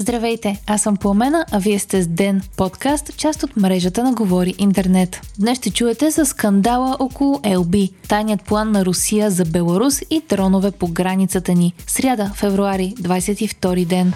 Здравейте, аз съм Пламена, а вие сте с Ден, подкаст, част от мрежата на Говори Интернет. Днес ще чуете за скандала около ЛБ, тайният план на Русия за Беларус и дронове по границата ни. Сряда, февруари, 22 ден.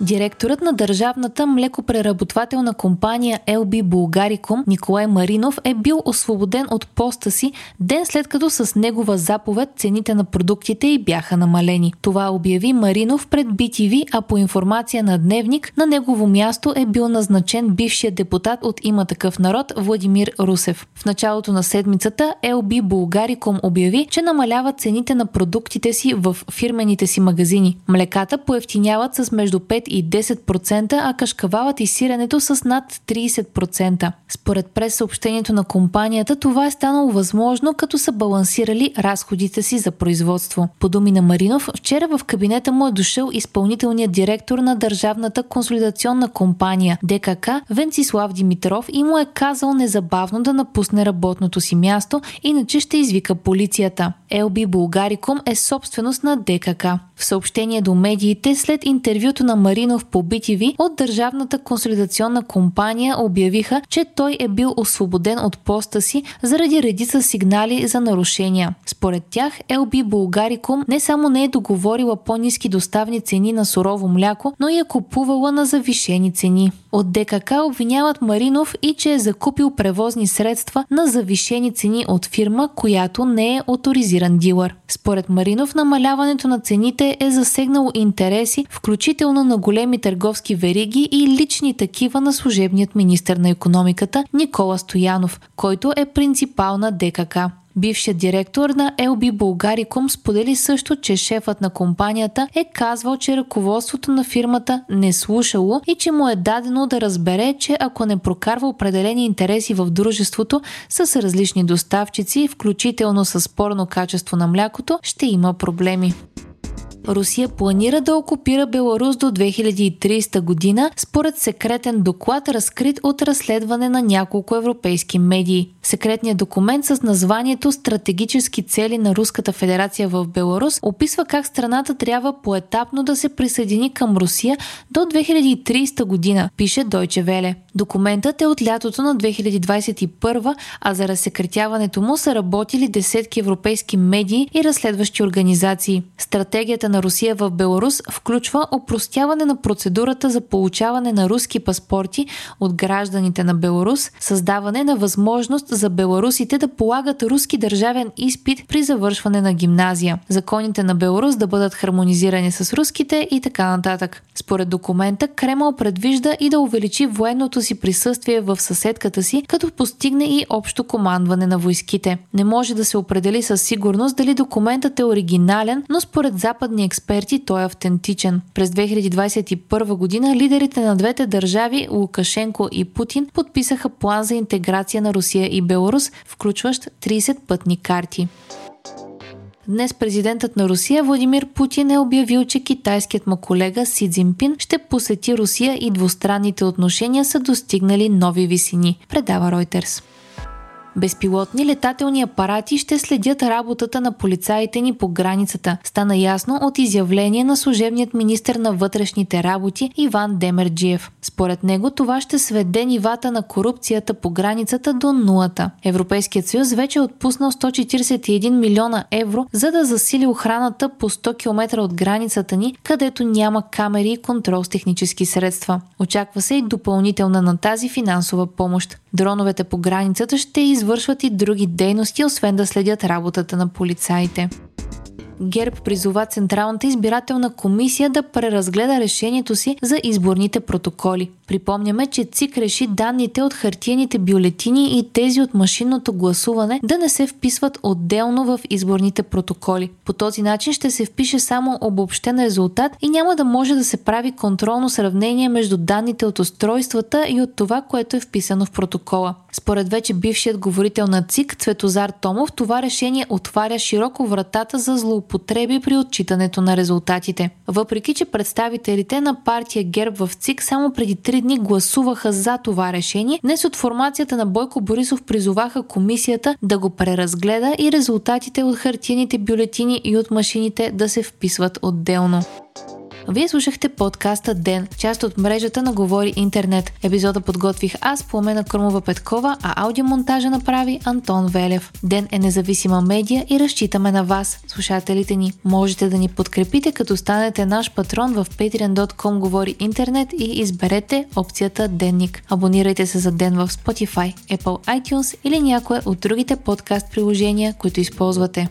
Директорът на държавната млекопреработвателна компания LB Булгариком Николай Маринов е бил освободен от поста си ден след като с негова заповед цените на продуктите й бяха намалени. Това обяви Маринов пред BTV, а по информация на Дневник на негово място е бил назначен бившия депутат от има такъв народ Владимир Русев. В началото на седмицата LB Булгариком обяви, че намалява цените на продуктите си в фирмените си магазини. Млеката поевтиняват с между 5 и 10%, а кашкавалът и сиренето с над 30%. Според прес-съобщението на компанията, това е станало възможно, като са балансирали разходите си за производство. По думи на Маринов, вчера в кабинета му е дошъл изпълнителният директор на Държавната консолидационна компания ДКК Венцислав Димитров и му е казал незабавно да напусне работното си място, иначе ще извика полицията. Елби Булгариком е собственост на ДКК. В съобщение до медиите след интервюто на Маринов по BTV от Държавната консолидационна компания обявиха, че той е бил освободен от поста си заради редица сигнали за нарушения. Според тях LB Булгариком не само не е договорила по-низки доставни цени на сурово мляко, но и е купувала на завишени цени. От ДКК обвиняват Маринов и че е закупил превозни средства на завишени цени от фирма, която не е авторизиран дилър. Според Маринов намаляването на цените е засегнало интереси, включително на големи търговски вериги и лични такива на служебният министр на економиката Никола Стоянов, който е принципал на ДКК. Бившият директор на LB Bulgaricum сподели също, че шефът на компанията е казвал, че ръководството на фирмата не слушало и че му е дадено да разбере, че ако не прокарва определени интереси в дружеството с различни доставчици, включително с спорно качество на млякото, ще има проблеми. Русия планира да окупира Беларус до 2030 година, според секретен доклад, разкрит от разследване на няколко европейски медии. Секретният документ с названието Стратегически цели на Руската федерация в Беларус описва как страната трябва поетапно да се присъедини към Русия до 2030 година, пише Deutsche Welle. Документът е от лятото на 2021, а за разсекретяването му са работили десетки европейски медии и разследващи организации. Стратегията на Русия в Беларус включва опростяване на процедурата за получаване на руски паспорти от гражданите на Беларус, създаване на възможност за беларусите да полагат руски държавен изпит при завършване на гимназия, законите на Беларус да бъдат хармонизирани с руските и така нататък. Според документа, Кремъл предвижда и да увеличи военното си присъствие в съседката си, като постигне и общо командване на войските. Не може да се определи със сигурност дали документът е оригинален, но според западни експерти той е автентичен. През 2021 година лидерите на двете държави, Лукашенко и Путин, подписаха план за интеграция на Русия и Беларус, включващ 30 пътни карти. Днес президентът на Русия Владимир Путин е обявил, че китайският му колега Си Цзинпин ще посети Русия и двустранните отношения са достигнали нови висини, предава Reuters. Безпилотни летателни апарати ще следят работата на полицаите ни по границата. Стана ясно от изявление на служебният министр на вътрешните работи Иван Демерджиев. Според него това ще сведе нивата на корупцията по границата до нулата. Европейският съюз вече е отпуснал 141 милиона евро, за да засили охраната по 100 км от границата ни, където няма камери и контрол с технически средства. Очаква се и допълнителна на тази финансова помощ. Дроновете по границата ще извършват и други дейности, освен да следят работата на полицаите. ГЕРБ призова Централната избирателна комисия да преразгледа решението си за изборните протоколи. Припомняме, че ЦИК реши данните от хартиените бюлетини и тези от машинното гласуване да не се вписват отделно в изборните протоколи. По този начин ще се впише само обобщен резултат и няма да може да се прави контролно сравнение между данните от устройствата и от това, което е вписано в протокола. Според вече бившият говорител на ЦИК Цветозар Томов, това решение отваря широко вратата за злоупотреби при отчитането на резултатите. Въпреки, че представителите на партия ГЕРБ в ЦИК само преди три дни гласуваха за това решение, днес от формацията на Бойко Борисов призоваха комисията да го преразгледа и резултатите от хартиените бюлетини и от машините да се вписват отделно. Вие слушахте подкаста Ден, част от мрежата на Говори Интернет. Епизода подготвих аз, Пламена Кърмова Петкова, а аудиомонтажа направи Антон Велев. Ден е независима медия и разчитаме на вас, слушателите ни. Можете да ни подкрепите, като станете наш патрон в patreon.com Говори Интернет и изберете опцията Денник. Абонирайте се за Ден в Spotify, Apple iTunes или някое от другите подкаст приложения, които използвате.